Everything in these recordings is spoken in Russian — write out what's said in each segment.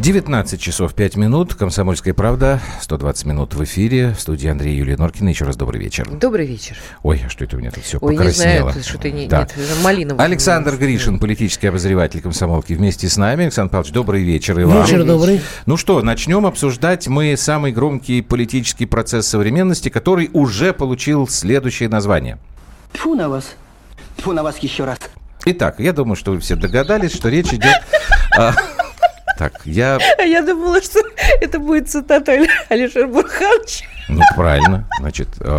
19 часов 5 минут. Комсомольская правда. 120 минут в эфире. В студии Андрей Юлия Норкина. Еще раз добрый вечер. Добрый вечер. Ой, а что это у меня тут все Ой, покраснело? не знаю, что-то не, Да. нет, малиновый. Александр Гришин, политический обозреватель комсомолки, вместе с нами. Александр Павлович, добрый вечер и вам. Вечер добрый. Ну что, начнем обсуждать мы самый громкий политический процесс современности, который уже получил следующее название. Тьфу на вас. Тьфу на вас еще раз. Итак, я думаю, что вы все догадались, что речь идет... Так, я... А я думала, что это будет цитата Али- Алишера Бурхановича. Ну, правильно. Значит, э,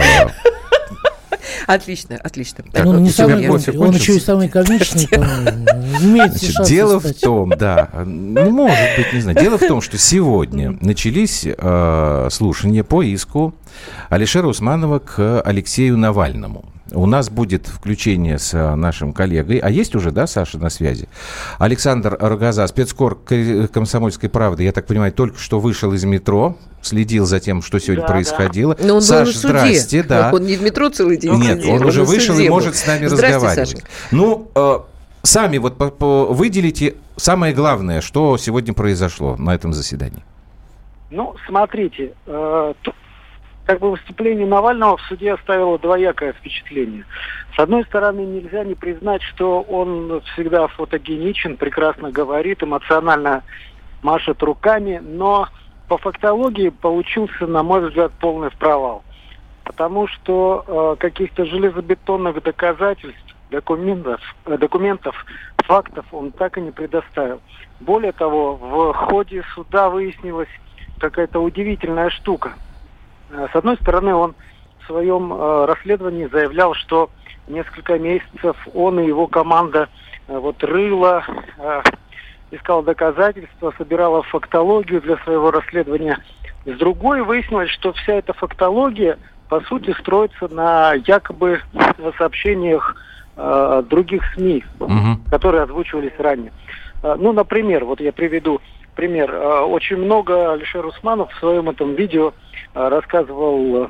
Отлично, отлично. Так, он вот не самый, он, кофе он еще и самый комичный, все Значит, дело в стать. том, да, ну, может быть, не знаю. Дело в том, что сегодня начались э, слушания по иску Алишера Усманова к Алексею Навальному. У нас будет включение с э, нашим коллегой. А есть уже, да, Саша, на связи? Александр Рогоза, спецкор «Комсомольской правды», я так понимаю, только что вышел из метро, следил за тем, что сегодня Да, происходило. Но он был Саш, на суде. здрасте, да. Он не в метро целый день Нет, сидел, он уже вышел и был. может с нами Здрасте, разговаривать. Сашенька. Ну, э, сами вот по- по- выделите самое главное, что сегодня произошло на этом заседании. Ну, смотрите, э, тут как бы выступление Навального в суде оставило двоякое впечатление. С одной стороны, нельзя не признать, что он всегда фотогеничен, прекрасно говорит, эмоционально машет руками, но по фактологии получился, на мой взгляд, полный провал. Потому что э, каких-то железобетонных доказательств, документов, э, документов, фактов он так и не предоставил. Более того, в ходе суда выяснилась какая-то удивительная штука. Э, С одной стороны, он в своем э, расследовании заявлял, что несколько месяцев он и его команда э, вот рыла, э, искал доказательства, собирала фактологию для своего расследования. С другой выяснилось, что вся эта фактология, по сути, строится на якобы сообщениях э, других СМИ, Мгм. которые озвучивались ранее. Э, Ну, например, вот я приведу пример. Э, Очень много Алишер Усманов в своем этом видео э, рассказывал, э,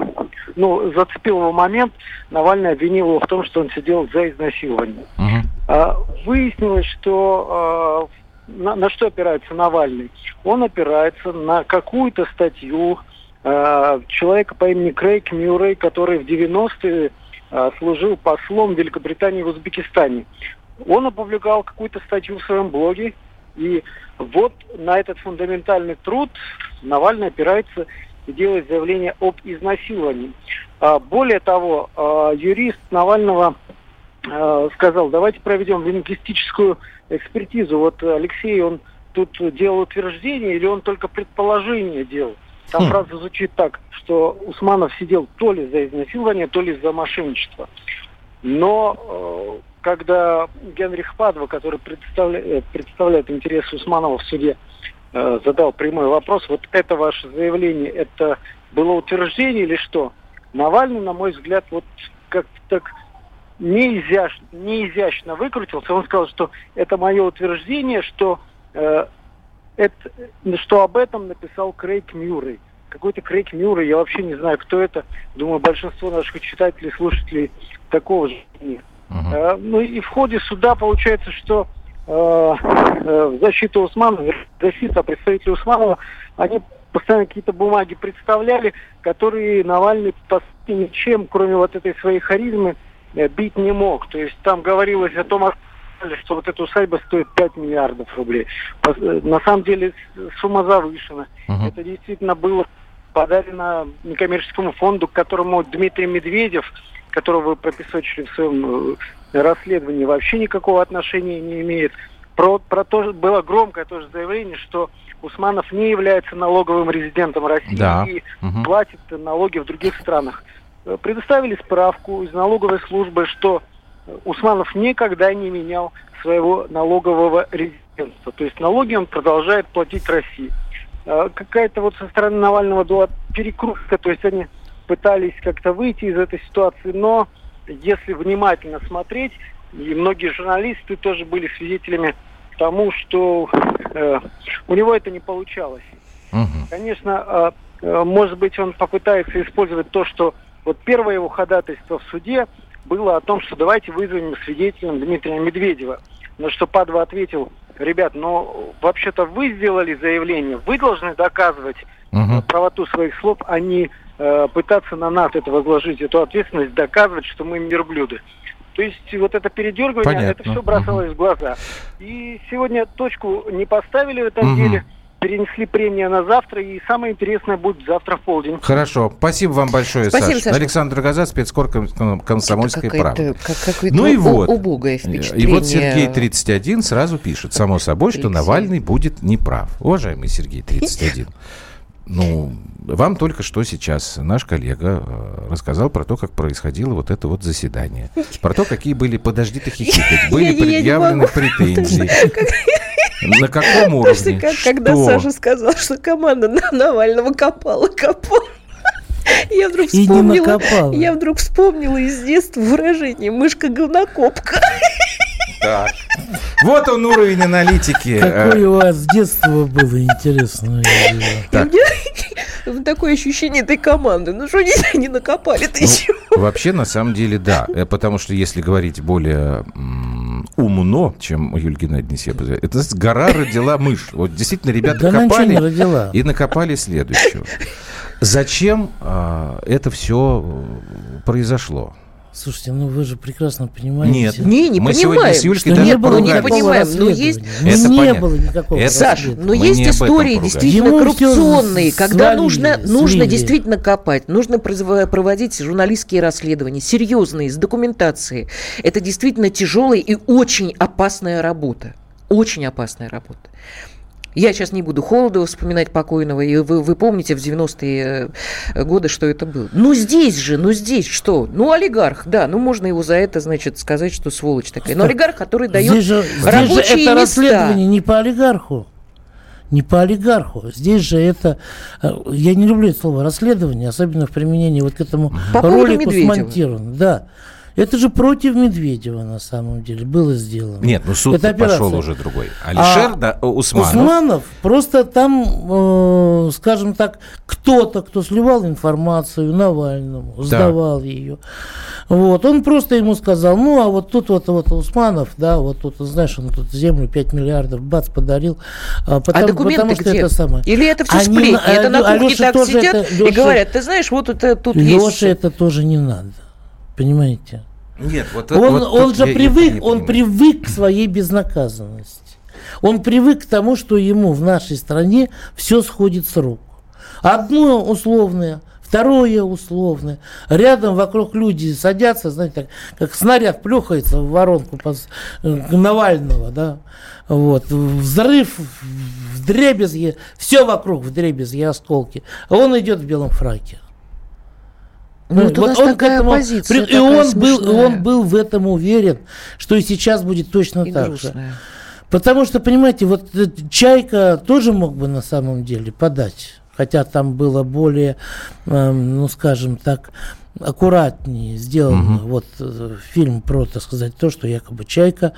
ну, зацепил его момент, Навальный обвинил его в том, что он сидел за изнасилование. Мгм. А, Выяснилось, что э, на, на что опирается Навальный? Он опирается на какую-то статью э, человека по имени Крейг Мюррей, который в 90-е э, служил послом Великобритании в Узбекистане. Он опубликовал какую-то статью в своем блоге, и вот на этот фундаментальный труд Навальный опирается и делает заявление об изнасиловании. А, Более того, а, юрист Навального э, сказал, давайте проведем лингвистическую экспертизу. Вот Алексей, он тут делал утверждение или он только предположение делал? Там Хм. фраза звучит так, что Усманов сидел то ли за изнасилование, то ли за мошенничество. Но э, когда Генрих Падва, который представля- э, представляет интересы Усманова в суде, э, задал прямой вопрос, вот это ваше заявление, это было утверждение или что? Навальный, на мой взгляд, вот как-то так неизящно, неизящно выкрутился. Он сказал, что это мое утверждение, что, э, это, что об этом написал Крейг Мюррей. Какой-то Крейг Мюррей, я вообще не знаю, кто это. Думаю, большинство наших читателей, слушателей такого же нет. Мгм. Э, Ну и в ходе суда получается, что в защиту Усманова, защита представителей Усманова, они постоянно какие-то бумаги представляли, которые Навальный по ничем, кроме вот этой своей харизмы, э, бить не мог. То есть там говорилось о том, что вот эта усадьба стоит 5 миллиардов рублей. Э, На самом деле сумма завышена. Мгм. Это действительно было подарено некоммерческому фонду, к которому Дмитрий Медведев, которого вы пропесочили в своем э, расследовании, вообще никакого отношения не имеет. Про, про то было громкое тоже заявление, что Усманов не является налоговым резидентом России Да. и Мгм. платит налоги в других странах. Э, Предоставили справку из налоговой службы, что Усманов никогда не менял своего налогового резидентства. То есть налоги он продолжает платить России. Э, Какая-то вот со стороны Навального была перекрутка, то есть они пытались как-то выйти из этой ситуации, но если внимательно смотреть, и многие журналисты тоже были свидетелями тому, что э, у него это не получалось. Мгм. Конечно, э, э, может быть, он попытается использовать то, что Вот первое его ходатайство в суде было о том, что давайте вызовем свидетелем Дмитрия Медведева. На что Падва ответил, ребят, но вообще-то вы сделали заявление, вы должны доказывать Мгм. правоту своих слов, а не э, пытаться на нас это возложить, эту ответственность, доказывать, что мы мирблюды. То есть вот это передергивание, Понятно. это все бросалось в глаза. И сегодня точку не поставили в этом Мгм. деле, перенесли премию на завтра, и самое интересное будет завтра в полдень. Хорошо. Спасибо вам большое, Спасибо, Саш. Саша. Александр Газа, спецкор ком- комсомольской правды. Как, Ну и вот. убогое И впечатление. вот Сергей 31 сразу пишет, само собой, что Алексей. Навальный будет неправ. Уважаемый Сергей 31, ну, вам только что сейчас наш коллега э, рассказал про то, как происходило вот это вот заседание. Про то, какие были, подожди ты хихикать, были предъявлены претензии. На каком уровне? как, когда? Саша сказал, что команда на Навального копала, копала. Я вдруг И не вспомнила, я вдруг вспомнила из детства выражение «мышка-говнокопка». Так. Вот он уровень аналитики. Э, Какое у вас детство было интересное. Так. Такое ощущение этой команды. Ну что они не накопали-то Ну, еще? Вообще, на самом деле, да. Э, Потому что если говорить более умно, чем Юлия Геннадьевна это гора родила мышь. Вот действительно, ребята Да копали и накопали следующую. Зачем а, это все произошло? Слушайте, ну вы же прекрасно понимаете. Нет. Не, не Мы понимаем, сегодня с Юлькой Что даже не было ну, не поругались. никакого понимаем, но есть-. Это не понятно. было никакого Это- Саш, расследования. но Мы есть истории действительно Ему коррупционные, когда свалили, нужно, нужно слили. действительно копать, нужно проводить журналистские расследования, серьезные, с документацией. Это действительно тяжелая и очень опасная работа. Очень опасная работа. Я сейчас не буду Холодова вспоминать покойного, и вы, вы помните в 90-е э, годы, что это было. Ну здесь же, ну здесь что? Ну олигарх, да, ну можно его за это, значит, сказать, что сволочь такая. Но олигарх, который дает Здесь же, здесь же рабочие это места. расследование не по олигарху. Не по олигарху. Здесь же это... э, Я не люблю это слово расследование, особенно в применении вот к этому По ролику смонтировано. Да. Это же против Медведева на самом деле было сделано. Нет, ну суд пошел уже другой. Алишер А да, Усманов. Усманов просто там, э, скажем так, кто-то, кто сливал информацию Навальному, сдавал ее. Вот, он просто ему сказал, ну, а вот тут вот, вот Усманов, да, вот тут, знаешь, он тут землю 5 миллиардов, бац, подарил. а, потому, а документы потому что где? это самое. Или это все Они сплетни? на- это на а кухне так сидят это- и Лёша- говорят, ты знаешь, вот это тут Леше есть... это тоже не надо. Понимаете? Нет, вот, Он, вот он же привык, он привык к своей безнаказанности. Он привык к тому, что ему в нашей стране все сходит с рук. Одно условное, второе условное. Рядом вокруг люди садятся, знаете, так, как снаряд плюхается в воронку пос- э, Навального, да. Вот. Взрыв, в дребезги, все вокруг в дребезги, осколки. А он идет в белом фраке. Ну, вот у нас к такая этому позиция при- и он был, он был в этом уверен, что и сейчас будет точно и так же. грустная. Потому что, понимаете, вот э, Чайка тоже мог бы на самом деле подать, хотя там было более, эм, ну, скажем так, аккуратнее сделано вот э, фильм про, так сказать, то, что якобы Чайка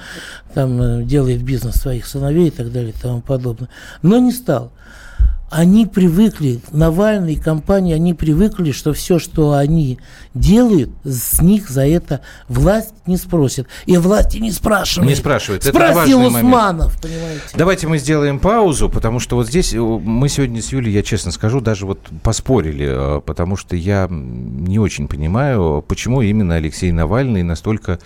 там э, делает бизнес своих сыновей и так далее и тому подобное. Но не стал. Они привыкли, Навальный и компания, они привыкли, что все, что они делают, с них за это власть не спросит. И власти не спрашивают. Не спрашивает. Спросил момент. Усманов, понимаете. Давайте мы сделаем паузу, потому что вот здесь э, мы сегодня с Юлей, я честно скажу, даже вот поспорили, э, потому что я не очень понимаю, почему именно Алексей Навальный настолько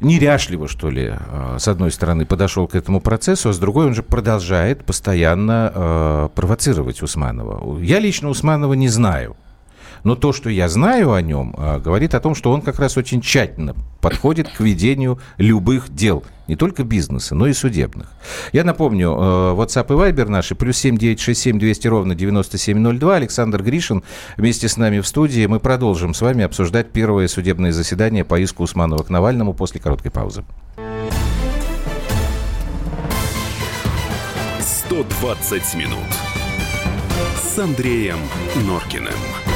неряшливо, что ли, э, с одной стороны, подошел к этому процессу, а с другой он же продолжает постоянно э, провоцировать Усманова. Я лично Усманова не знаю. Но то, что я знаю о нем, э, говорит о том, что он как раз очень тщательно подходит к ведению любых дел. Не только бизнеса, но и судебных. Я напомню, э, WhatsApp и Viber наши, плюс 7967 200 ровно 9702. Александр Гришин вместе с нами в студии. Мы продолжим с вами обсуждать первое судебное заседание по иску Усманова к Навальному после короткой паузы. 120 минут с Андреем Норкиным.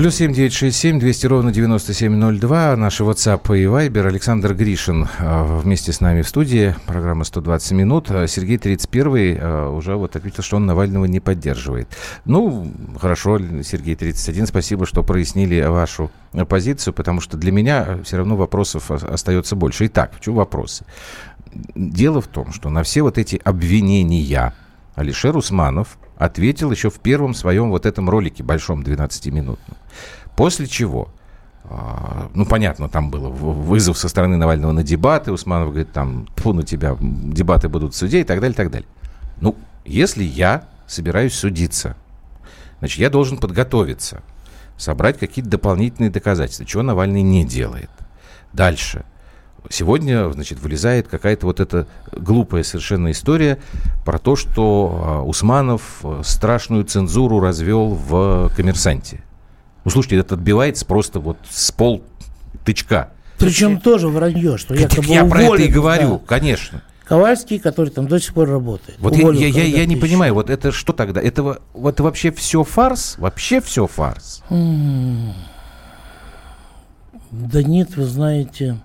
Плюс семь девять шесть семь двести ровно девяносто семь ноль два. Наши WhatsApp и Viber. Александр Гришин э, вместе с нами в студии. Программа 120 минут. Э, Сергей 31 э, уже вот ответил, что он Навального не поддерживает. Ну, хорошо, Сергей 31. Спасибо, что прояснили вашу позицию, потому что для меня все равно вопросов остается больше. Итак, в чем вопросы? Дело в том, что на все вот эти обвинения Алишер Усманов ответил еще в первом своем вот этом ролике, большом 12-минутном. После чего, а, ну, понятно, там был вызов со стороны Навального на дебаты. Усманов говорит, там, фу на тебя, дебаты будут в суде и так далее, и так далее. Ну, если я собираюсь судиться, значит, я должен подготовиться, собрать какие-то дополнительные доказательства, чего Навальный не делает. Дальше. Сегодня, значит, вылезает какая-то вот эта глупая совершенно история про то, что а, Усманов э, страшную цензуру развел в «Коммерсанте». Ну, слушайте, это отбивается просто вот с пол тычка. Причем есть... тоже вранье, что так якобы Я уволен, про это и говорю, да. конечно. Ковальский, который там до сих пор работает. Вот я, я, я, я не понимаю, вот это что тогда? Это вот вообще все фарс? Вообще все фарс? Да нет, вы знаете,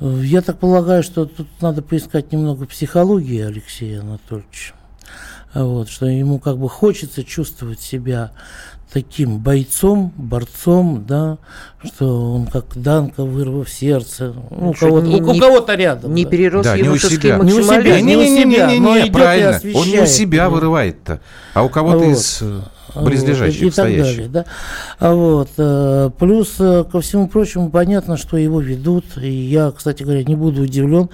я так полагаю, что тут надо поискать немного психологии Алексея Анатольевича. Вот, что ему как бы хочется чувствовать себя таким бойцом, борцом, да, что он как Данка, вырвав сердце, ну, у кого-то, не, у, кого-то рядом. Не да. перерос да, не у себя. Не у себя, не, не, не, не, не, не, правильно. Он не у себя вырывает-то, а у кого-то вот. из близлежащих, вот, и, так далее, да. А вот, э, плюс, э, ко всему прочему, понятно, что его ведут, и я, кстати говоря, не буду удивлен,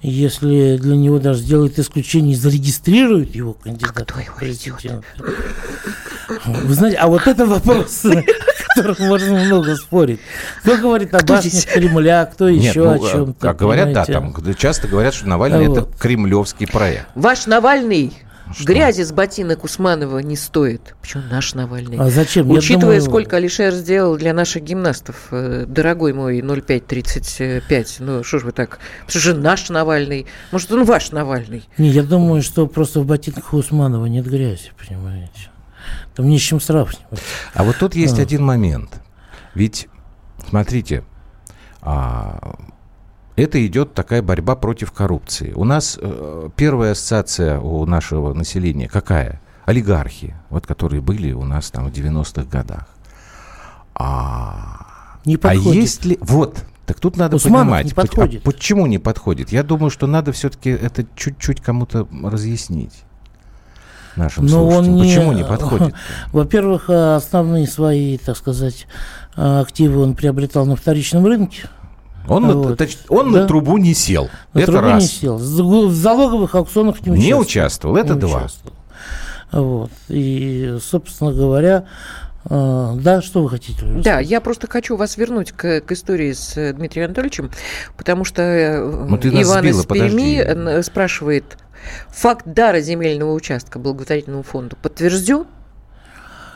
если для него даже сделают исключение и зарегистрируют его кандидатом а кто его президента. Вы знаете, а вот это вопрос, о котором можно много спорить. Кто говорит о башне Кремля, кто еще ну, о чем-то. Как говорят, да, там часто говорят, что Навальный это кремлевский проект. Ваш Навальный что? Грязи с ботинок Усманова не стоит. Почему наш Навальный? А зачем? Учитывая, думаю... сколько Алишер сделал для наших гимнастов, э, дорогой мой 0535, ну что ж вы так, что же наш Навальный? Может, он ваш Навальный? Не, я думаю, что просто в ботинках Усманова нет грязи, понимаете? Там не с чем сравнивать. А вот тут есть а. один момент. Ведь, смотрите, а, это идет такая борьба против коррупции. У нас э, первая ассоциация у нашего населения какая? Олигархи, вот которые были у нас там в 90-х годах. А, не а подходит. а есть ли... Вот, так тут надо Усманов понимать, не подходит. А почему не подходит? Я думаю, что надо все-таки это чуть-чуть кому-то разъяснить нашим Но слушателям. Он Почему не подходит? Во-первых, основные свои, так сказать, активы он приобретал на вторичном рынке. Он, вот. на, он да? на трубу не сел. На это трубу раз. не сел. В залоговых аукционах не участвовал. Не участвовал, это не два. Участвовал. Вот. И, собственно говоря, э, да, что вы хотите? Да, я просто хочу вас вернуть к, к истории с э, Дмитрием Анатольевичем, потому что э, ну, Иван из Перми подожди. спрашивает, факт дара земельного участка благотворительному фонду подтвержден?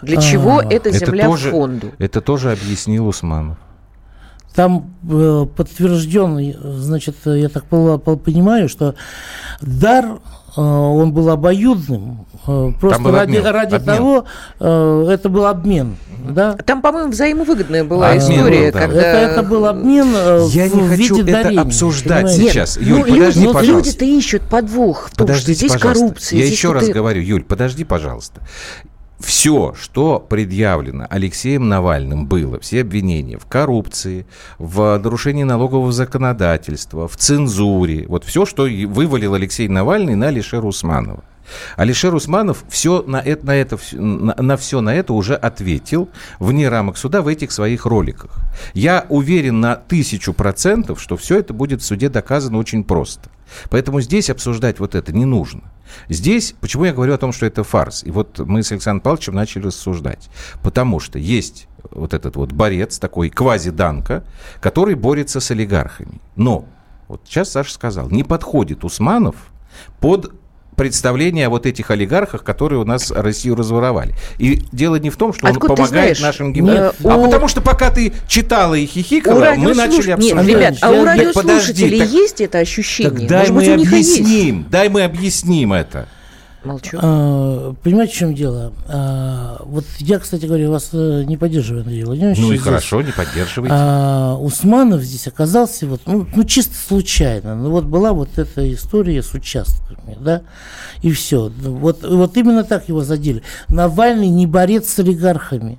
Для чего а, эта земля это тоже, фонду? Это тоже объяснил Усманов. Там э, подтвержден, значит, я так понимаю, что дар э, он был обоюдным. Э, просто был ради, обмен. ради обмен. того, э, это был обмен. Да? Там, по-моему, взаимовыгодная была обмен история. Был, да. когда... это, это был обмен э, Я в не хочу это дарения, обсуждать понимаете? сейчас. Юль, ну, подожди, люди, пожалуйста. Люди-то ищут подвох том, что здесь пожалуйста. коррупция. Я здесь еще раз говорю, Юль, подожди, пожалуйста все, что предъявлено Алексеем Навальным было, все обвинения в коррупции, в нарушении налогового законодательства, в цензуре, вот все, что вывалил Алексей Навальный на Алишера Усманова. Алишер Усманов все на это, на, это, на, на все на это уже ответил вне рамок суда в этих своих роликах. Я уверен на тысячу процентов, что все это будет в суде доказано очень просто. Поэтому здесь обсуждать вот это не нужно. Здесь, почему я говорю о том, что это фарс? И вот мы с Александром Павловичем начали рассуждать. Потому что есть вот этот вот борец, такой квази-данка, который борется с олигархами. Но, вот сейчас Саша сказал, не подходит Усманов под представление о вот этих олигархах, которые у нас Россию разворовали. И дело не в том, что Откуда он помогает знаешь? нашим гимназиям, Нет, а у- потому что пока ты читала и хихикала, мы радиослуш- начали Нет, обсуждать. ребят, а у радиослушателей подожди, так- есть это ощущение? Так дай Может быть, мы объясним, дай мы объясним это. Молчу. А, понимаете, в чем дело? А, вот я, кстати говоря, вас э, не поддерживаю, Андрей Владимирович. Ну и здесь. хорошо, не поддерживайте. А, Усманов здесь оказался вот, ну, ну, чисто случайно. Ну вот была вот эта история с участками, да, и все. Вот, вот именно так его задели. Навальный не борец с олигархами.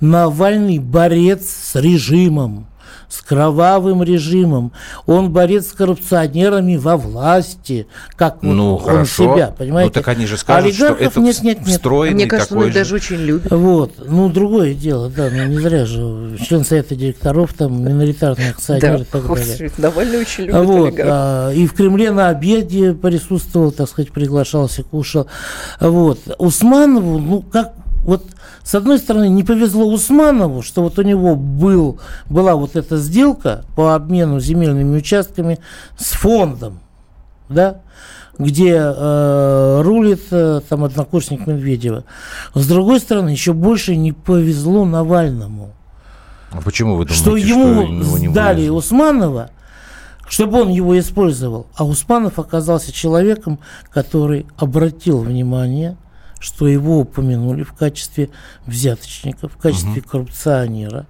Навальный борец с режимом, с кровавым режимом. Он борец с коррупционерами во власти, как вот ну он хорошо. себя, понимаете? Ну так они же скажут, что Олигархов это нет, нет, нет. встроенный Мне кажется, мы такой их же. даже очень любим. Вот, ну другое дело, да, ну не зря же член совета директоров, там миноритарный акционер Да, и так далее. Навальный очень любит Вот, а, и в Кремле на обеде присутствовал, так сказать, приглашался, кушал. Вот. Усманову, ну, как, вот, с одной стороны, не повезло Усманову, что вот у него был, была вот эта сделка по обмену земельными участками с фондом, да, где э, рулит э, там однокурсник Медведева. С другой стороны, еще больше не повезло Навальному А почему вы думаете, что ему его не сдали? Усманова, чтобы он его использовал. А Усманов оказался человеком, который обратил внимание, что его упомянули в качестве взяточника, в качестве коррупционера.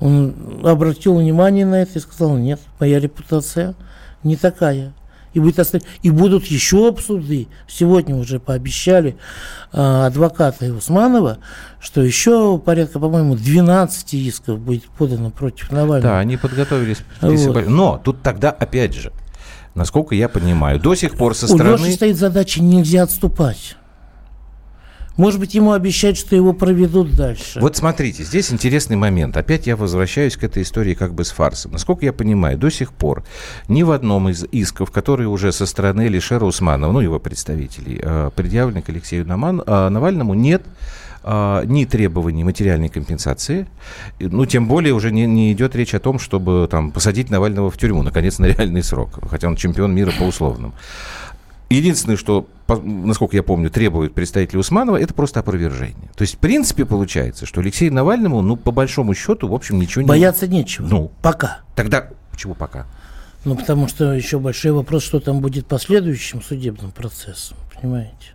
Он обратил внимание на это и сказал, нет, моя репутация не такая. И, будет оста- и будут еще суды. Сегодня уже пообещали а, адвоката Усманова, что еще порядка, по-моему, 12 исков будет подано против Навального. Да, они подготовились. Вот. Но тут тогда, опять же, насколько я понимаю, до сих пор со У стороны... Леши стоит задача нельзя отступать. Может быть, ему обещать, что его проведут дальше. Вот смотрите, здесь интересный момент. Опять я возвращаюсь к этой истории как бы с фарсом. Насколько я понимаю, до сих пор ни в одном из исков, которые уже со стороны Лишера Усманова, ну, его представителей, э, предъявлены к Алексею э, Навальному, нет э, ни требований материальной компенсации, ну, тем более уже не, не идет речь о том, чтобы там посадить Навального в тюрьму, наконец, на реальный срок, хотя он чемпион мира по условным. Единственное, что, насколько я помню, требует представители Усманова, это просто опровержение. То есть, в принципе, получается, что Алексею Навальному, ну, по большому счету, в общем, ничего не... Бояться нечего. Ну. Пока. Тогда почему пока? Ну, потому что еще большой вопрос, что там будет последующим судебным процессом, понимаете?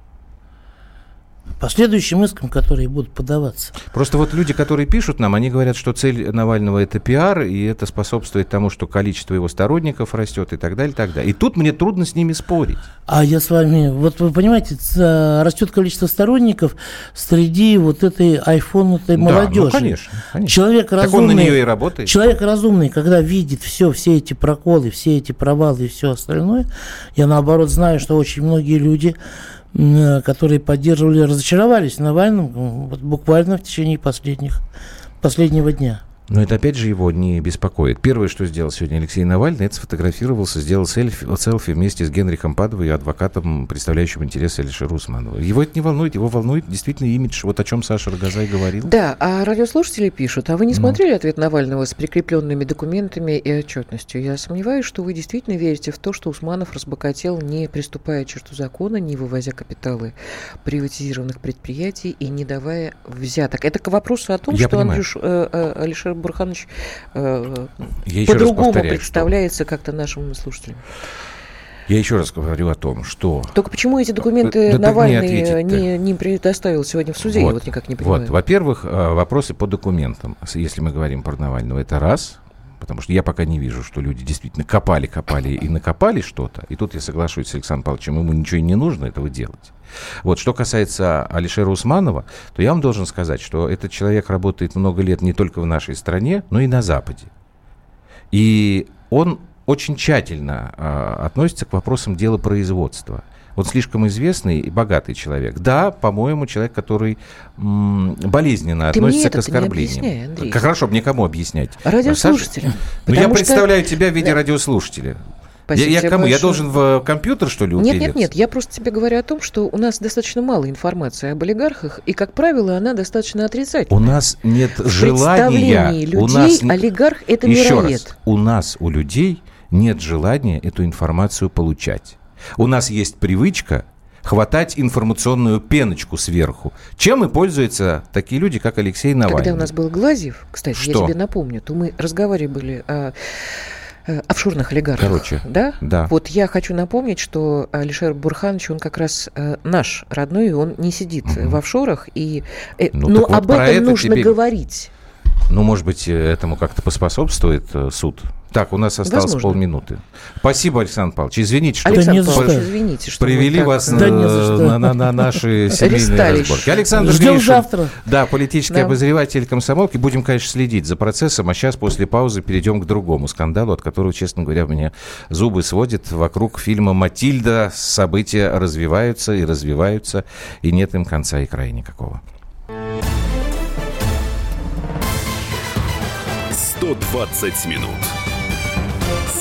Последующим искам, которые будут подаваться. Просто вот люди, которые пишут нам, они говорят, что цель Навального это пиар, и это способствует тому, что количество его сторонников растет и так далее, и так далее. И тут мне трудно с ними спорить. А я с вами, вот вы понимаете, ц- растет количество сторонников среди вот этой айфонутой Да, молодежи. ну, конечно, конечно. Человек Так разумный, он на нее и работает. Человек разумный, когда видит все, все эти проколы, все эти провалы и все остальное, я наоборот знаю, что очень многие люди, которые поддерживали, разочаровались в Навальном м, вот буквально в течение последних, последнего дня. Но это опять же его не беспокоит. Первое, что сделал сегодня Алексей Навальный, это сфотографировался, сделал селфи, селфи вместе с Генрихом Падовой, адвокатом, представляющим интересы Алишера Усманова. Его это не волнует, его волнует действительно имидж, вот о чем Саша Рогозай говорил. Да, а радиослушатели пишут, а вы не Ну. смотрели ответ Навального с прикрепленными документами и отчетностью? Я сомневаюсь, что вы действительно верите в то, что Усманов разбогател, не приступая к черту закона, не вывозя капиталы приватизированных предприятий и не давая взяток. Это к вопросу о том, Я что понимаю. Андрюш, э, э, Алишер Бурханович э, по-другому повторяю, что- представляется как-то нашим слушателям. Я еще раз говорю о том, что Только почему эти документы Да- не Навальный ответить-то. не, не предоставил сегодня в суде? Я вот никак не понимаю. Вот, во-первых, э, вопросы по документам. Если мы говорим про Навального, это раз. Потому что я пока не вижу, что люди действительно копали, копали и накопали что-то. И тут я соглашусь с Александром Павловичем, ему ничего и не нужно этого делать. Вот, что касается Алишера Усманова, то я вам должен сказать, что этот человек работает много лет не только в нашей стране, но и на Западе. И он очень тщательно э, относится к вопросам делопроизводства. Он слишком известный и богатый человек. Да, по-моему, человек, который м, болезненно Ты мне относится к это не оскорблениям. объясняй, Андрей. Хорошо бы никому объяснять. Радиослушателям. Ну, я что- представляю тебя в виде Да. радиослушателя. Я, Спасибо я тебе кому? Я большое. должен в компьютер, что ли, Нет, нет, упереться? нет, я просто тебе говорю о том, что у нас достаточно мало информации об олигархах, и, как правило, она достаточно отрицательная. У нас нет В желания. представлении у людей нас олигарх – это Еще мироед. раз, у нас, у людей нет желания эту информацию получать. У нас есть привычка хватать информационную пеночку сверху. Чем и пользуются такие люди, как Алексей Навальный. Когда у нас был Глазьев, кстати, Что? я тебе напомню, то мы разговаривали о, э, офшорных олигархах. Короче, да? да. Вот я хочу напомнить, что Алишер Бурханович, он как раз э, наш родной, и он не сидит Мгм. в офшорах, и, э, Ну, но так вот об этом это нужно тебе- говорить. Ну, может быть, э, этому как-то поспособствует э, суд. Так, у нас осталось Возможно. полминуты. Спасибо, Александр Павлович. Извините, что Александр за Павлович, извините, что привели так, вас Да на, на- на- на наши семейные разборки. Александр Ждем Гришин. завтра. Да, политический Да. обозреватель комсомолки. Будем, конечно, следить за процессом, а сейчас после паузы перейдем к другому скандалу, от которого, честно говоря, у меня зубы сводят. Вокруг фильма «Матильда» события развиваются и развиваются, и нет им конца и края никакого. 120 минут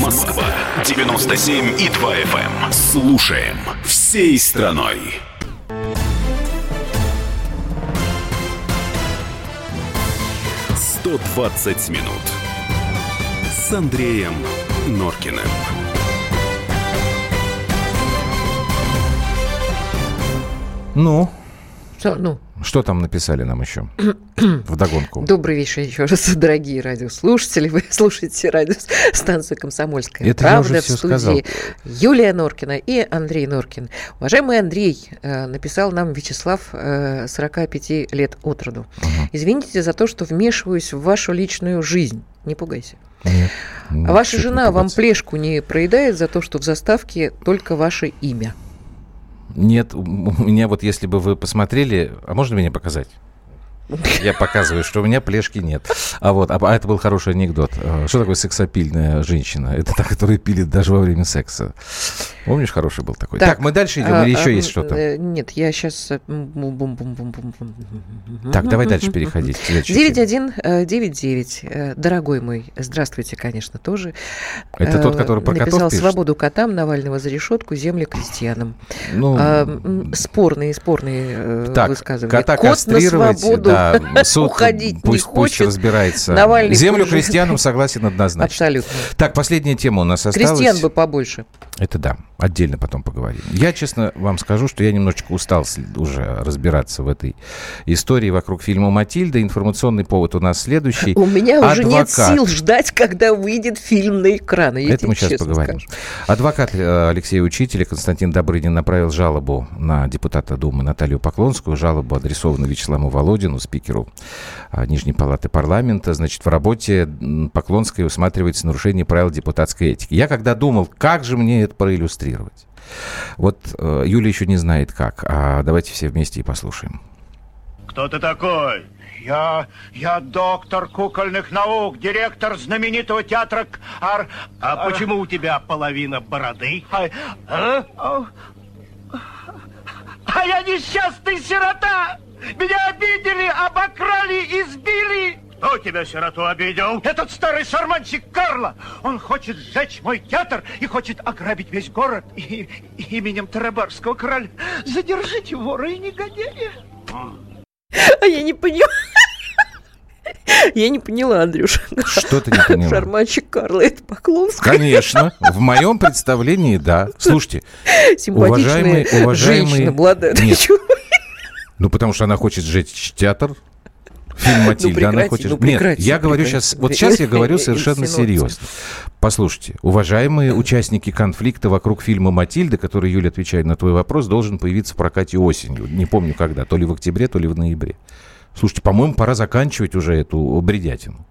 Москва 97 и 2 FM. Слушаем всей страной. «120 минут» с Андреем Норкиным. Ну, Что, ну, что там написали нам еще? Вдогонку. добрый вечер еще раз, дорогие радиослушатели. Вы слушаете радиостанцию «Комсомольская Это я правда» в студии сказал. Юлия Норкина и Андрей Норкин. Уважаемый Андрей, э, написал нам Вячеслав, э, 45 лет от роду. Извините за то, что вмешиваюсь в вашу личную жизнь. Не пугайся. Нет, А ваша жена вам плешку не проедает за то, что в заставке только ваше имя? Нет, у меня вот, если бы вы посмотрели... А можно меня показать? Я показываю, что у меня плешки нет. А вот, а, а это был хороший анекдот. Э, Что такое сексапильная женщина? Это та, которая пилит даже во время секса. Помнишь, хороший был такой? Так, мы дальше идем а, или еще а, есть что-то? э, Нет, я сейчас... Так, давай дальше переходить. к следующей теме. 9199. э, Дорогой мой, здравствуйте, конечно, тоже. Это Э, тот, который про котов Написал пишет? «Свободу котам, Навального за решетку, земли крестьянам». Ну, Спорные, спорные э, так, высказывания. кота Кот на свободу да, суд уходить не пусть, пусть хочет. разбирается. Навальный Землю крестьянам согласен однозначно. Абсолютно. Так, последняя тема у нас осталась. Крестьян бы побольше. Это да, отдельно потом поговорим. Я, честно вам скажу, что я немножечко устал уже разбираться в этой истории вокруг фильма «Матильда». Информационный повод у нас следующий. У меня уже нет Адвокат. сил ждать, когда выйдет фильм на экраны. Это мы сейчас поговорим. скажу. Адвокат э, Алексея Учителя Константин Добрынин направил жалобу на депутата Думы Наталью Поклонскую. Жалобу адресованную Вячеславу Володину, спикеру а, Нижней Палаты парламента. Значит, в работе Поклонской усматривается нарушение правил депутатской этики. Я когда думал, как же мне это проиллюстрировать? Вот э, Юля еще не знает как. А давайте все вместе и послушаем. Кто ты такой? Я, я доктор кукольных наук, директор знаменитого театра Ар... А почему у тебя половина бороды? А, А? а, а я несчастный сирота! Меня обидели, обокрали, избили! Кто тебя, сироту, обидел? Этот старый шарманщик Карло! Он хочет сжечь мой театр и хочет ограбить весь город и, и именем Тарабарского короля. Задержите вора и негодяя! А я не поняла. Я не поняла, Андрюша. Что ты не поняла? Шарманщик Карла, это Поклонская. Конечно, в моем представлении, да. Слушайте, Симпатичная уважаемый- уважаемый- женщина, молодая. Нет. Ну потому что она хочет сжечь театр. Фильм Матильда, Ну, она хочет... ну, Нет, я говорю сейчас... Вот сейчас я говорю совершенно серьезно. Послушайте, уважаемые участники конфликта вокруг фильма «Матильда», который, Юля, отвечает на твой вопрос, должен появиться в прокате осенью. Не помню когда, то ли в октябре, то ли в ноябре. Слушайте, по-моему, пора заканчивать уже эту бредятину.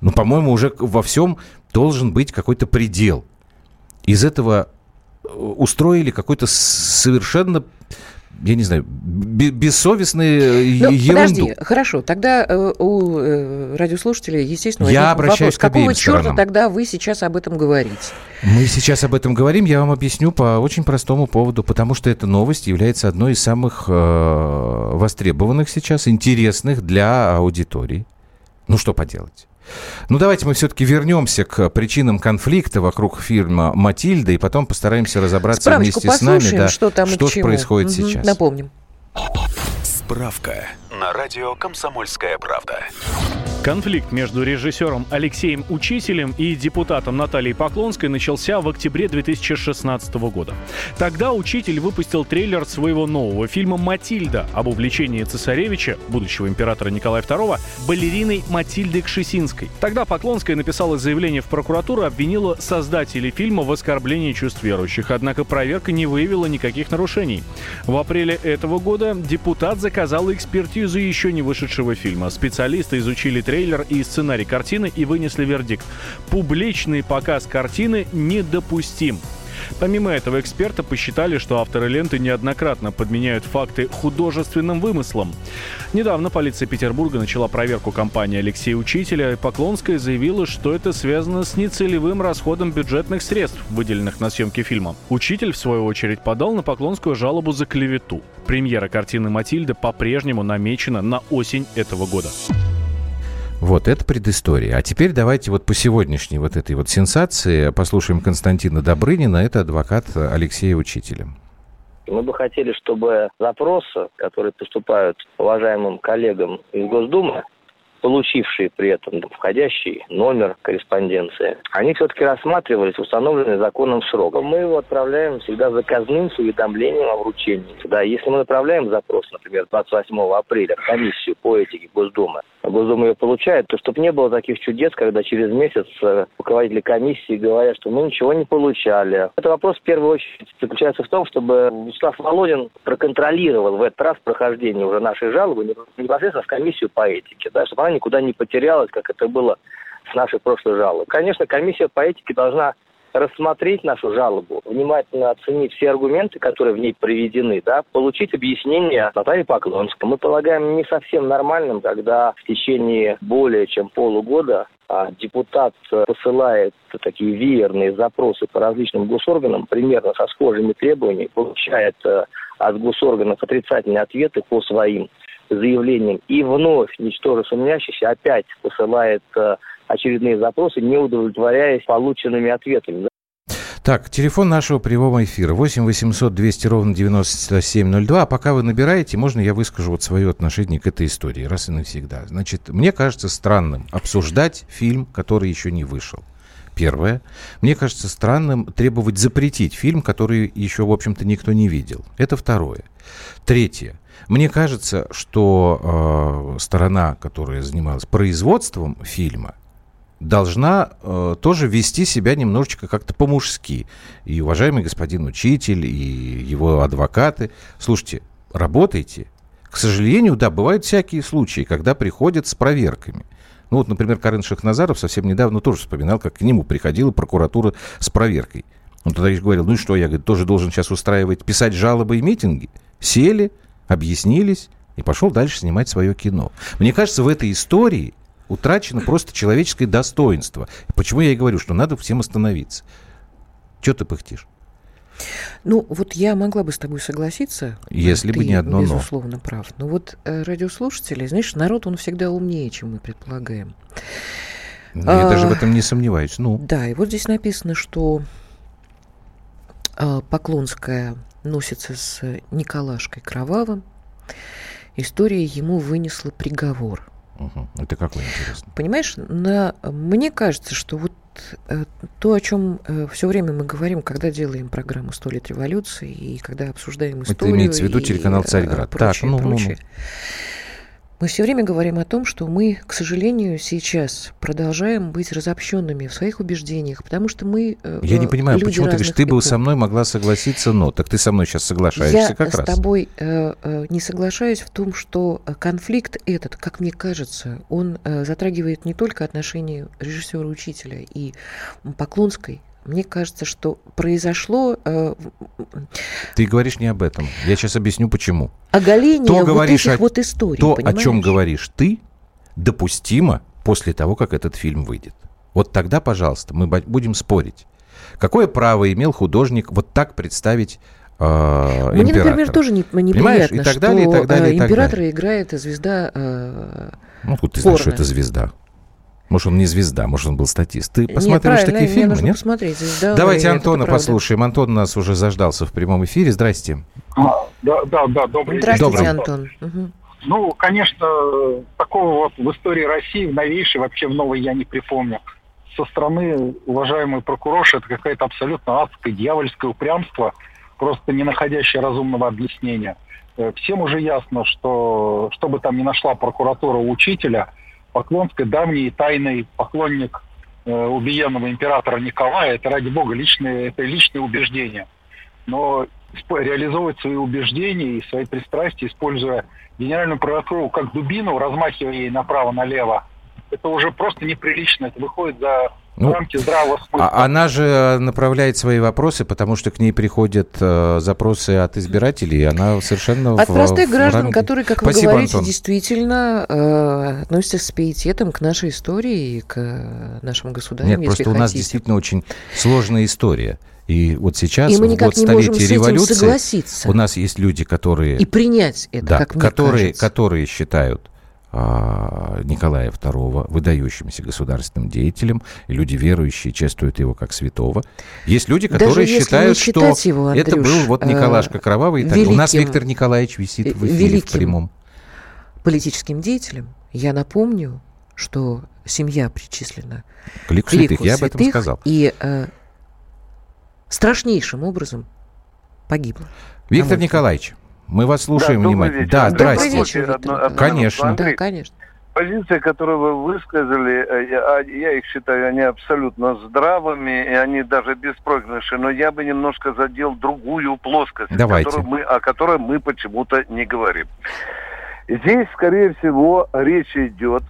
Ну, по-моему, уже во всем должен быть какой-то предел. Из этого э, устроили какой-то совершенно, я не знаю, бе- бессовестный э, Ну, ерунду. подожди, хорошо, тогда э, у э, радиослушателей, естественно, Я обращаюсь вопрос, к какого черта сторонам. тогда вы сейчас об этом говорите? Мы сейчас об этом говорим, я вам объясню по очень простому поводу, потому что эта новость является одной из самых э, востребованных сейчас, интересных для аудитории. Ну что поделать? Ну давайте мы все-таки вернемся к причинам конфликта вокруг фильма «Матильда» и потом постараемся разобраться Справочку вместе с нами, да, что там что происходит Мгм, сейчас. Напомним. Справка на радио «Комсомольская правда». Конфликт между режиссером Алексеем Учителем и депутатом Натальей Поклонской начался в октябре 2016 года. Тогда Учитель выпустил трейлер своего нового фильма «Матильда» об увлечении цесаревича, будущего императора Николая II, балериной Матильды Кшесинской. Тогда Поклонская написала заявление в прокуратуру обвинила создателей фильма в оскорблении чувств верующих, однако проверка не выявила никаких нарушений. В апреле этого года депутат заказал экспертизу еще не вышедшего фильма. Специалисты изучили трейлер и сценарий картины и вынесли вердикт. Публичный показ картины недопустим. Помимо этого, эксперты посчитали, что авторы ленты неоднократно подменяют факты художественным вымыслом. Недавно полиция Петербурга начала проверку компании Алексея Учителя, и Поклонская заявила, что это связано с нецелевым расходом бюджетных средств, выделенных на съемки фильма. Учитель, в свою очередь, подал на Поклонскую жалобу за клевету. Премьера картины «Матильда» по-прежнему намечена на осень этого года. Вот, это предыстория. А теперь давайте вот по сегодняшней вот этой вот сенсации послушаем Константина Добрынина, это адвокат Алексея Учителя. Мы бы хотели, чтобы запросы, которые поступают уважаемым коллегам из Госдумы, получившие при этом входящий номер корреспонденции, они все-таки рассматривались установленный законом срок. Мы его отправляем всегда заказным с уведомлением о вручении. Да, если мы направляем запрос, например, 28 апреля в комиссию по этике Госдумы, Госдума ее получает, то чтобы не было таких чудес, когда через месяц э, руководители комиссии говорят, что мы ничего не получали. Это вопрос в первую очередь заключается в том, чтобы Вячеслав Володин проконтролировал в этот раз прохождение уже нашей жалобы непосредственно в комиссию по этике, да, чтобы она никуда не потерялась, как это было с нашей прошлой жалобой. Конечно, комиссия по этике должна рассмотреть нашу жалобу, внимательно оценить все аргументы, которые в ней приведены, да, получить объяснение Натальи Поклонской. Мы полагаем не совсем нормальным, когда в течение более чем полугода а, депутат посылает такие веерные запросы по различным госорганам, примерно со схожими требованиями, получает э, от госорганов отрицательные ответы по своим заявлениям и вновь, ничтоже сумнящийся, опять посылает э, очередные запросы, не удовлетворяясь полученными ответами. Так, телефон нашего прямого эфира 8 800 200 ровно 9702. А пока вы набираете, можно я выскажу вот свое отношение к этой истории раз и навсегда. Значит, мне кажется странным обсуждать фильм, который еще не вышел. Первое. Мне кажется странным требовать запретить фильм, который еще, в общем-то, никто не видел. Это второе. Третье. Мне кажется, что э, сторона, которая занималась производством фильма, должна э, тоже вести себя немножечко как-то по-мужски. И уважаемый господин учитель, и его адвокаты. Слушайте, работайте. К сожалению, да, бывают всякие случаи, когда приходят с проверками. Ну вот, например, Карен Шахназаров совсем недавно тоже вспоминал, как к нему приходила прокуратура с проверкой. Он тогда говорил, ну и что, я говорит, тоже должен сейчас устраивать, писать жалобы и митинги. Сели, объяснились и пошел дальше снимать свое кино. Мне кажется, в этой истории утрачено просто человеческое достоинство. Почему я и говорю, что надо всем остановиться. Че ты пыхтишь? Ну, вот я могла бы с тобой согласиться. Если ты, бы не одно но. Безусловно, прав. Но вот э, радиослушатели, знаешь, народ, он всегда умнее, чем мы предполагаем. Я А, даже в этом не сомневаюсь. Ну, Да, и вот здесь написано, что э, Поклонская носится с Николашкой Кровавым. История ему вынесла приговор. угу. это какой интересно. Понимаешь, на, мне кажется, что вот то, о чем э, все время мы говорим, когда делаем программу «Сто лет революции» и когда обсуждаем историю... имеется в виду и, телеканал э, «Царьград». Прочее, Так, ну, ну, ну. Мы все время говорим о том, что мы, к сожалению, сейчас продолжаем быть разобщенными в своих убеждениях, потому что мы э, Я не понимаю, люди почему ты говоришь, ты бы со мной могла согласиться, но. Так ты со мной сейчас соглашаешься Я как с раз. тобой э, э, не соглашаюсь в том, что э, конфликт этот, как мне кажется, он э, затрагивает не только отношения режиссера-учителя и Поклонской. Мне кажется, что произошло э, Ты говоришь не об этом. Я сейчас объясню, почему. оголение То вот говоришь этих о- вот историй. То, о чем понимаешь? говоришь ты, допустимо после того, как этот фильм выйдет. Вот тогда, пожалуйста, мы будем спорить. Какое право имел художник вот так представить э, Мне, императора? например, тоже не, Понимаешь? неприятно, И так далее, и что так далее, э, и так императора далее. играет звезда э, Ну, ты знаешь, что это звезда? Может, он не звезда, может, он был статист. Ты посмотришь такие фильмы, нужно нет? посмотреть. «Звезда», Давайте Антона послушаем. Антон у нас уже заждался в прямом эфире. Здрасте. А, да, да, да, добрый Здравствуйте, день. Антон. Мгм. Ну, конечно, такого вот в истории России, в новейшей, вообще в новой я не припомню. Со стороны уважаемой прокурорши это какое-то абсолютно адское, дьявольское упрямство, просто не находящее разумного объяснения. Э, Всем уже ясно, что что бы там ни нашла прокуратура у учителя, Поклонский давний тайный поклонник э, убиенного императора Николая, это ради бога личные, это личные убеждения. Но реализовывать свои убеждения и свои пристрастия, используя Генеральную прокуратуру как дубину, размахивая ей направо-налево, это уже просто неприлично, это выходит за Ну, рамки здравого смысла. А она же направляет свои вопросы, потому что к ней приходят э, запросы от избирателей, и она совершенно От в- простых в граждан, ранге- которые, как вы Спасибо, говорите, Антон. действительно э, относятся с пиететом к нашей истории и к нашим государям, Нет, если просто у нас хотите. действительно очень сложная история. И вот сейчас, И мы в никак год не можем столетия революции, согласиться. у нас есть люди, которые... И принять это, да, как мне которые, кажется. которые считают Николая II выдающимся государственным деятелем, люди верующие чествуют его как святого. Есть люди, которые считают, что его, это Андрюш, был вот э, Николашка Кровавый. и так. У нас Виктор Николаевич висит в эфире в великим прямом. политическим деятелем, я напомню, что семья причислена К лику святых, я об этом святых сказал. И э, страшнейшим образом погибла. Виктор. Николаевич, мы вас слушаем добрый внимательно. вечер. Да, здрасте. вечер, Виктор Одно- Николаевич. одно- Конечно. Да, конечно. Позиции, которые вы высказали, э, я, а, я их считаю, они абсолютно здравыми, и они даже беспроигрышные, но я бы немножко задел другую плоскость, Давайте. которую мы, о которой мы почему-то не говорим. Здесь, скорее всего, речь идет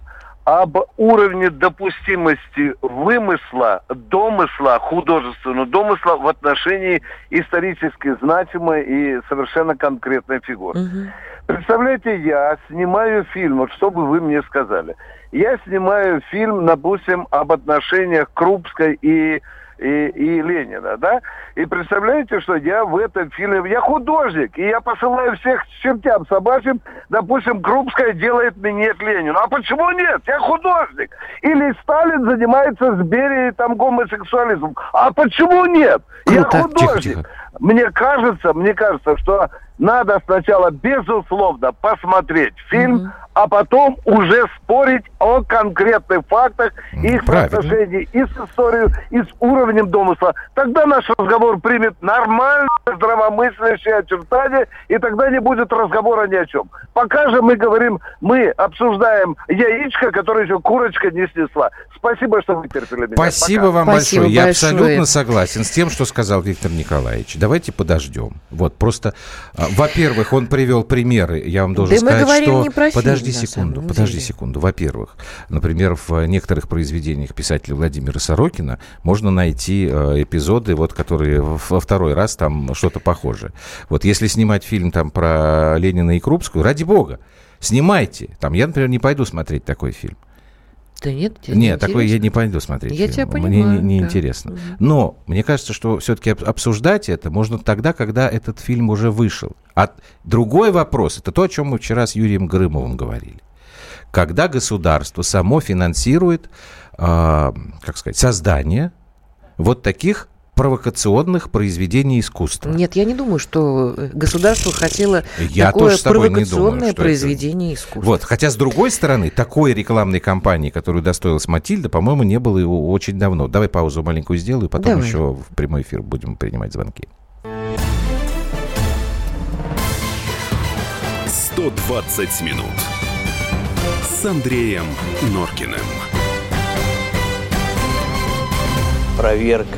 об уровне допустимости вымысла, домысла, художественного домысла в отношении исторически значимой и совершенно конкретной фигуры. Мгм. Представляете, я снимаю фильм, вот что бы вы мне сказали. Я снимаю фильм, допустим, об отношениях Крупской и, и, и Ленина, да? И представляете, что я в этом фильме, я художник, и я посылаю всех к чертям собачьим, допустим, Крупская делает минет Ленину. А почему нет? Я художник. Или Сталин занимается с Берией там гомосексуализмом. А почему нет? Я Круто. художник. Тихо, тихо. Мне кажется, мне кажется, что надо сначала, безусловно, посмотреть фильм, Мгм. А потом уже спорить о конкретных фактах, их правильно. соотношении и с историей, и с уровнем домысла. Тогда наш разговор примет нормальное, здравомыслящее очертание, и тогда не будет разговора ни о чем. Пока же мы говорим, мы обсуждаем яичко, которое еще курочка не снесла. Спасибо, что вытерпели меня. Спасибо Пока. вам Спасибо большое. Я большое. абсолютно согласен с тем, что сказал Виктор Николаевич. Давайте подождем. Вот просто, а, во-первых, он привел примеры. Я вам должен Да мы сказать, говорим что не про фильм, подожди секунду, подожди деле. секунду. Во-первых, например, в некоторых произведениях писателя Владимира Сорокина можно найти э, эпизоды, вот которые во второй раз там что-то похожее. Вот если снимать фильм там про Ленина и Крупскую, ради бога, снимайте. Там я, например, не пойду смотреть такой фильм. Да нет, тебе Нет, такой я интересно? не пойду смотреть. Я фильм. тебя Мне понимаю, не, не да. интересно. Но мне кажется, что все-таки обсуждать это можно тогда, когда этот фильм уже вышел. А другой вопрос это то, о чем мы вчера с Юрием Грымовым говорили. Когда государство само финансирует, а, как сказать, создание вот таких провокационных произведений искусства. Нет, я не думаю, что э, государство хотело Я такое тоже с тобой не думаю, провокационное что это- произведение искусства. Вот, хотя с другой стороны, такой рекламной кампании, которую достоилась Матильда, по-моему, не было и у- очень давно. Давай паузу маленькую сделаю, потом Давай. еще в прямой эфир будем принимать звонки. 120 минут с Андреем Норкиным. Проверка.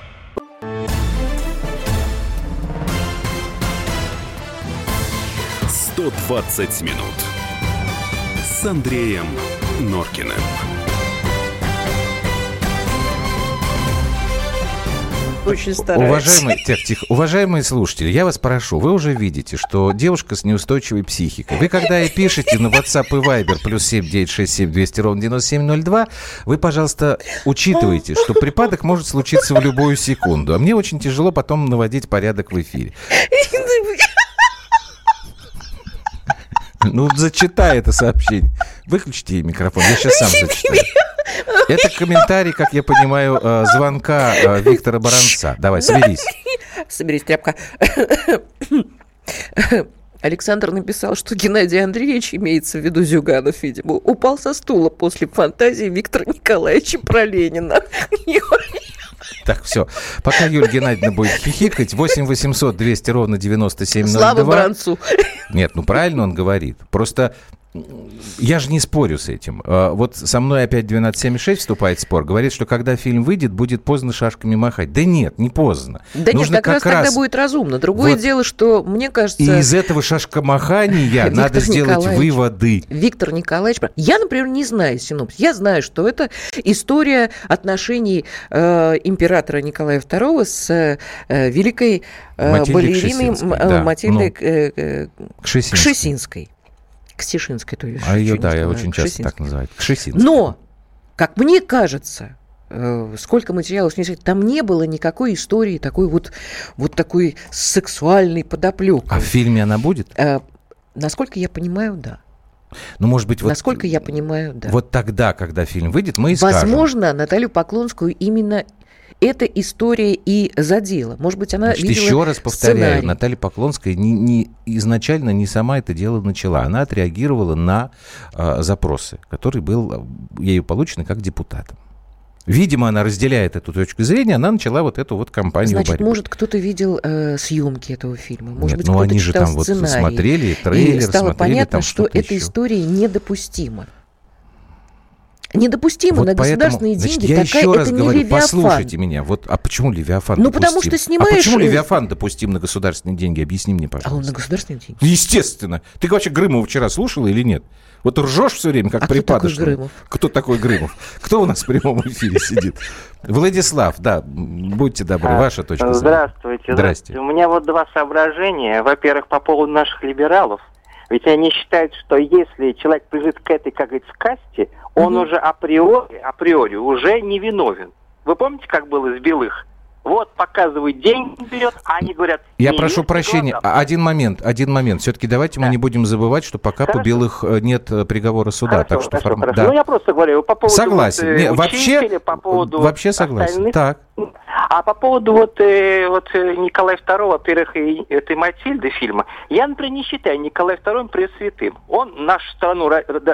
«120 минут» с Андреем Норкиным. Очень старается. Уважаемые, тихо, тихо. Уважаемые слушатели, я вас прошу, вы уже видите, что девушка с неустойчивой психикой. Вы когда и пишете на WhatsApp и Viber плюс 7967 200 ровно 9702, вы, пожалуйста, учитывайте, что припадок может случиться в любую секунду. А мне очень тяжело потом наводить порядок в эфире. Ну, зачитай это сообщение. Выключите микрофон, я сейчас сам зачитаю. Это комментарий, как я понимаю, э, звонка э, Виктора Баранца. Давай, соберись. Соберись, тряпка. Александр написал, что Геннадий Андреевич, имеется в виду Зюганов, видимо, упал со стула после фантазии Виктора Николаевича про Ленина. Так, все. Пока Юлия Геннадьевна будет хихикать, 8 800 200 ровно 9702. Слава Бранцу. Нет, ну правильно он говорит. Просто я же не спорю с этим. А, Вот со мной опять 1276 вступает в спор. Говорит, что когда фильм выйдет, будет поздно шашками махать. Да нет, не поздно. Да Нужно нет, как, раз, тогда будет разумно. Другое Вот. дело, что, мне кажется... И из этого шашкомахания надо сделать Николаевич. выводы. Виктор Николаевич, я, например, не знаю синопсис. Я знаю, что это история отношений э, императора Николая II с э, великой э, балериной э, да, Матильдой ну. э, э, Кшесинской. Кшесинской. Ксишинской, то есть. А ее, да, я очень часто так называю. Кшесинская. Но, как мне кажется, э, сколько материалов снесли, там не было никакой истории такой вот, вот такой сексуальной подоплеки. А в фильме она будет? Э, насколько я понимаю, да. Ну, может быть, вот, Насколько я понимаю, да. вот тогда, когда фильм выйдет, мы и скажем. Возможно, Наталью Поклонскую именно эта история и задела. Может быть, она Значит, видела еще раз повторяю, сценарий. Наталья Поклонская не, не- изначально не сама это дело начала. Она отреагировала на э, запросы, который был э, ею получен как депутатом. Видимо, она разделяет эту точку зрения, она начала вот эту вот кампанию Значит, борьбы. может, кто-то видел э, съемки этого фильма. Может Нет, быть, ну кто-то они же там вот сценарий. смотрели трейлер, и стало смотрели понятно, там что что-то эта еще. история недопустима. Недопустимо Вот на поэтому, государственные значит, деньги. я такая, еще раз это говорю, не Левиафан. послушайте меня. Вот, а почему Левиафан Ну, допустим? потому что снимаешь, А почему Левиафан допустим на государственные деньги? Объясни мне, А он пожалуйста. на государственные деньги? Естественно. Ты вообще Грымова вчера слушала или нет? Вот ржешь все время, как А кто такой припадочный. Грымов? Кто такой Грымов? Кто у нас в прямом эфире сидит? Владислав, да, будьте добры, А, ваша точка зрения. Здравствуйте. Здрасте. У меня вот два соображения. Во-первых, по поводу наших либералов. Ведь они считают, что если человек прижит к этой, как говорится, касте, он уже априори, априори уже не виновен. Вы помните, как было с белых? Вот, показывают деньги берет, а они говорят... Я «Не прошу прощения, глаза». один момент, один момент. Все-таки давайте мы не будем забывать, что пока по Хорошо. белых э, нет э, приговора суда, Хорошо, так что хорошо, форма- хорошо. да. Ну, я просто говорю по поводу Согласен. вот, э, Не, вообще, по поводу вообще согласен. остальных. Так. А по поводу вот, э, вот Николая II, во-первых, и этой Матильды фильма, я, например, не считаю Николая II пресвятым. Он нашу страну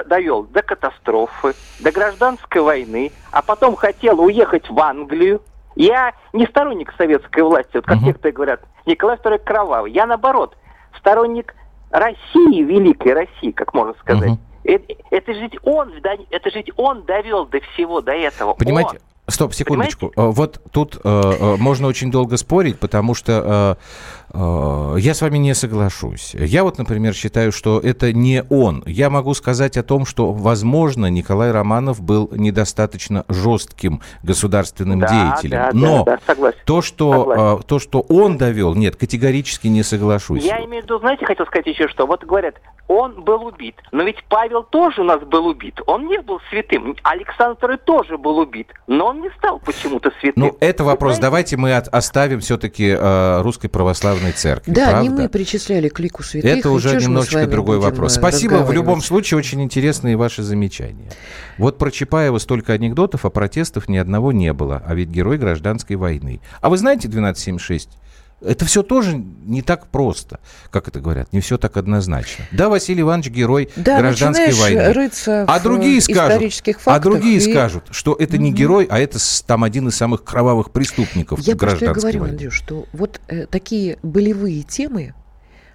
довел до катастрофы, до гражданской войны, а потом хотел уехать в Англию. Я не сторонник советской власти, вот как некоторые говорят, Николай II кровавый. Я, наоборот, сторонник России, великой России, как можно сказать. Это, это же он, это же он довел до всего, до этого. Понимаете, Он. стоп, секундочку. Э, Вот тут э, э, можно очень долго спорить, потому что э, я с вами не соглашусь. Я вот, например, считаю, что это не он. Я могу сказать о том, что, возможно, Николай Романов был недостаточно жестким государственным Да, деятелем. да, да, Но да, согласен. то, что, Согласен. э, то, что он довел, нет, категорически не соглашусь. Я имею в виду, знаете, хотел сказать еще что. Вот говорят, он был убит. Но ведь Павел тоже у нас был убит. Он не был святым. Александр тоже был убит. Но он не стал почему-то святым. Ну, это вопрос. Давайте мы от, оставим все-таки э, Русской Православной Церкви. Да, правда? не мы причисляли к лику святых. Это уже немножечко другой вопрос. э, Спасибо. В любом случае, очень интересные ваши замечания. Вот про Чапаева столько анекдотов, а протестов ни одного не было. А ведь герой гражданской войны. А вы знаете 1276? Это все тоже не так просто, как это говорят, не все так однозначно. Да, Василий Иванович герой Да, гражданской войны. рыться а другие скажут, а другие и- скажут, что это не герой, а это там один из самых кровавых преступников Я гражданской говорю, войны. Андрюш, что вот э, такие болевые темы,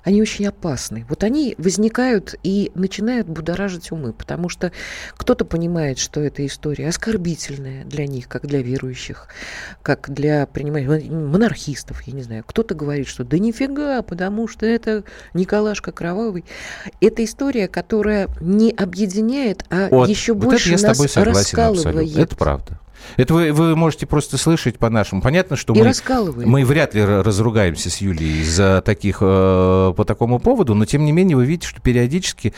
они очень опасны. Вот они возникают и начинают будоражить умы, потому что кто-то понимает, что эта история оскорбительная для них, как для верующих, как для принимающих, монархистов, я не знаю. Кто-то говорит, что да нифига, потому что это Николашка Кровавый. Это история, которая не объединяет, а Вот, еще вот больше это я с нас согласен раскалывает. абсолютно. Это правда. Это вы, вы можете просто слышать по-нашему. Понятно, что И мы, мы вряд ли разругаемся с Юлией из-за таких, э, по такому поводу, но тем не менее вы видите, что периодически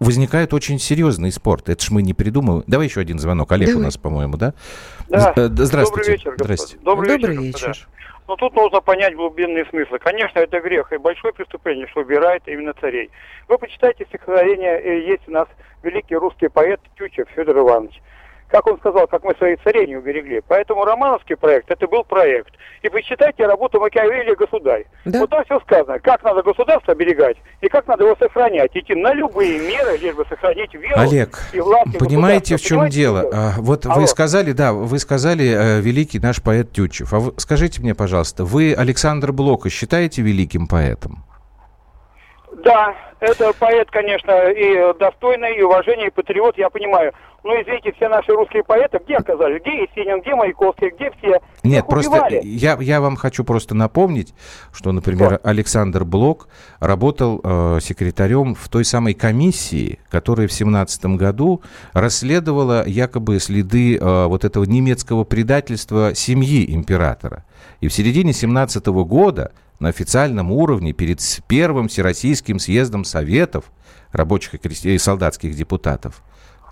возникает очень серьезный спорт. Это ж мы не придумываем. Давай еще один звонок. Олег Давай. у нас, по-моему, да? Да. Э, Здравствуйте. Добрый вечер, господа. Здрасте. Добрый, Добрый вечер. вечер. господа. Но тут нужно понять глубинные смыслы. Конечно, это грех и большое преступление, что убирает именно царей. Вы почитайте стихотворение, э, есть у нас великий русский поэт Тютчев Федор Иванович. Как он сказал, как мы своих царей не уберегли. Поэтому романовский проект, это был проект. И почитайте работу Макиавелли «Государь». Вот там все сказано, как надо государство оберегать и как надо его сохранять. Идти на любые меры, лишь бы сохранить веру Олег, и власть понимаете, в чем Понимаете, дело? А, вот Алло. вы сказали, да, вы сказали э, великий наш поэт Тютчев. А вы- скажите мне, пожалуйста, вы Александра Блока считаете великим поэтом? Да, это поэт, конечно, и достойный, и уважение, и патриот, я понимаю. Но, извините, все наши русские поэты где оказались? Где Есенин, где Маяковский, где все? Нет, Их просто убивали. я, я вам хочу просто напомнить, что, например, Александр Блок работал э, секретарем в той самой комиссии, которая в семнадцатом году расследовала якобы следы э, вот этого немецкого предательства семьи императора. И в середине семнадцатого года на официальном уровне перед первым Всероссийским съездом Советов рабочих и, солдатских депутатов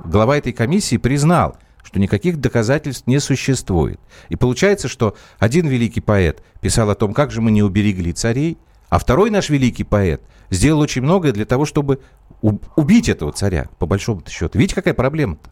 глава этой комиссии признал, что никаких доказательств не существует. И получается, что один великий поэт писал о том, как же мы не уберегли царей, а второй наш великий поэт сделал очень многое для того, чтобы убить этого царя, по большому счету. Видите, какая проблема-то?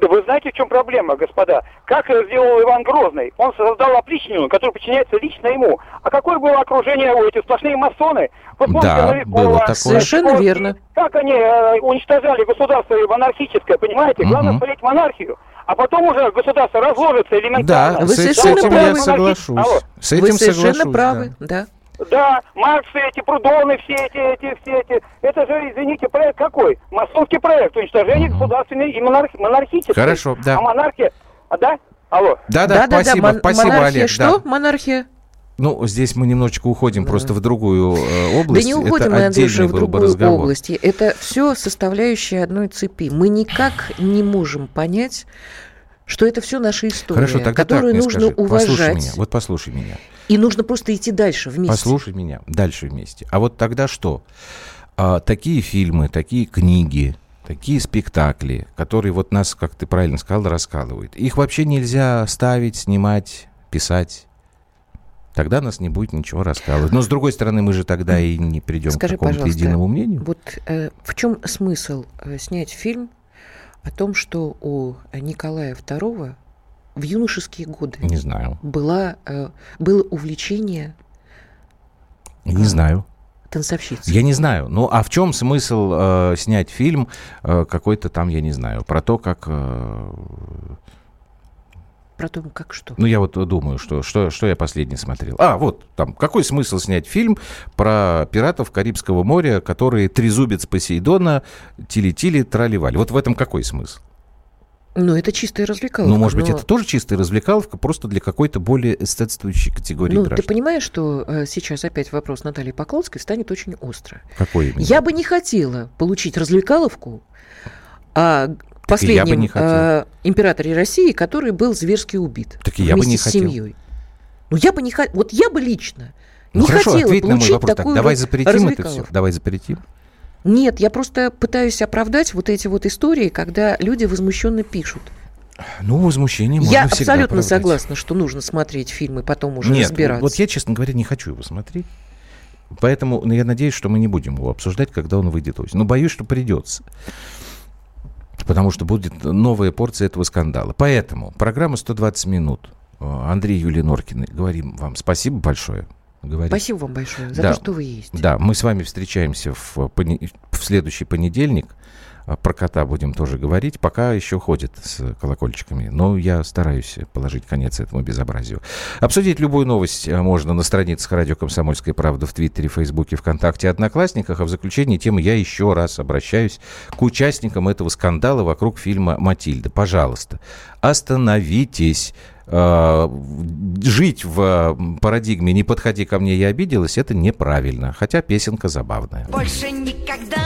Да вы знаете, в чем проблема, господа? Как э, сделал Иван Грозный? Он создал опричнину, которая подчиняется лично ему. А какое было окружение у этих сплошные масоны? Вы помните Да, Новикова, было такое. Совершенно Сикорский? верно. Как они э, уничтожали государство монархическое, понимаете? Главное Мгм. смотреть монархию. А потом уже государство разложится элементарно. Да, Вы с, с совершенно этим правы. я соглашусь. Алло. С этим Вы совершенно соглашусь, правы, да. да. Да, Марксы эти, Прудоны, все эти, эти, все эти. Это же, извините, проект какой? Масонский проект уничтожения государственной и монархи- монархической. Хорошо, да. А монархия... А, да? Алло. Да-да, спасибо, мон- спасибо, монархия Олег. что? да. Монархия? Ну, здесь мы немножечко уходим просто в другую э, область. Да не уходим Это мы, Андрюша, в другую разговор. область. Это все составляющие одной цепи. Мы никак не можем понять, что это все наша история, Хорошо, тогда так которую мне нужно скажи. Послушай уважать. меня, вот послушай меня. И нужно просто идти дальше вместе. Послушай меня, дальше вместе. А вот тогда что? А, такие фильмы, такие книги, такие спектакли, которые вот нас, как ты правильно сказал, раскалывают. Их вообще нельзя ставить, снимать, писать. Тогда нас не будет ничего раскалывать. Но с другой стороны, мы же тогда и не придем Скажи, к какому-то единому мнению. вот э, в чем смысл э, снять фильм о том, что у Николая II в юношеские годы Не знаю. была, э, было увлечение Не знаю. танцовщицей? Я не знаю. Ну, а в чем смысл э, снять фильм э, какой-то там, я не знаю, про то, как... э, Про то, как что? Ну, я вот думаю, что, что, что я последний смотрел. А, вот, там, какой смысл снять фильм про пиратов Карибского моря, которые трезубец Посейдона, тили-тили, траливали? Вот в этом какой смысл? Ну, это чистая развлекаловка. ну, может быть, но- это тоже чистая развлекаловка, просто для какой-то более эстетствующей категории Ну, ты граждан. понимаешь, что э, сейчас опять вопрос Натальи Поклонской станет очень остро. Какой именно? Я бы не хотела получить развлекаловку бы не хотел. э, императоре России, который был зверски убит Так и я бы вместе не с хотел. семьей. Ну, я бы не хотела, вот я бы лично Ну, не хорошо, хотела ответь на мой получить вопрос. Так, такую давай вот запретим это все. Давай запретим. Нет, я просто пытаюсь оправдать вот эти вот истории, когда люди возмущенно пишут. Ну, возмущение можно Я абсолютно оправдать. согласна, что нужно смотреть фильм и потом уже Нет, разбираться. вот я, честно говоря, не хочу его смотреть. Поэтому ну, я надеюсь, что мы не будем его обсуждать, когда он выйдет осенью. Но боюсь, что придется. Потому что будет новая порция этого скандала. Поэтому программа 120 минут. Э, Андрей Юлия Норкины, говорим вам спасибо большое. Говорим. Спасибо вам большое за Да. то, что вы есть. Да, мы с вами встречаемся в, пони- в следующий понедельник. А Про кота будем тоже говорить. Пока еще ходит с колокольчиками. Но я стараюсь положить конец этому безобразию. Обсудить любую новость а, можно на страницах радио «Комсомольская правда» в Твиттере, Фейсбуке, ВКонтакте, Одноклассниках. А в заключении темы я еще раз обращаюсь к участникам этого скандала вокруг фильма «Матильда». Пожалуйста, остановитесь. А, Жить в парадигме «не подходи ко мне, я обиделась» — это неправильно. Хотя песенка забавная. Больше никогда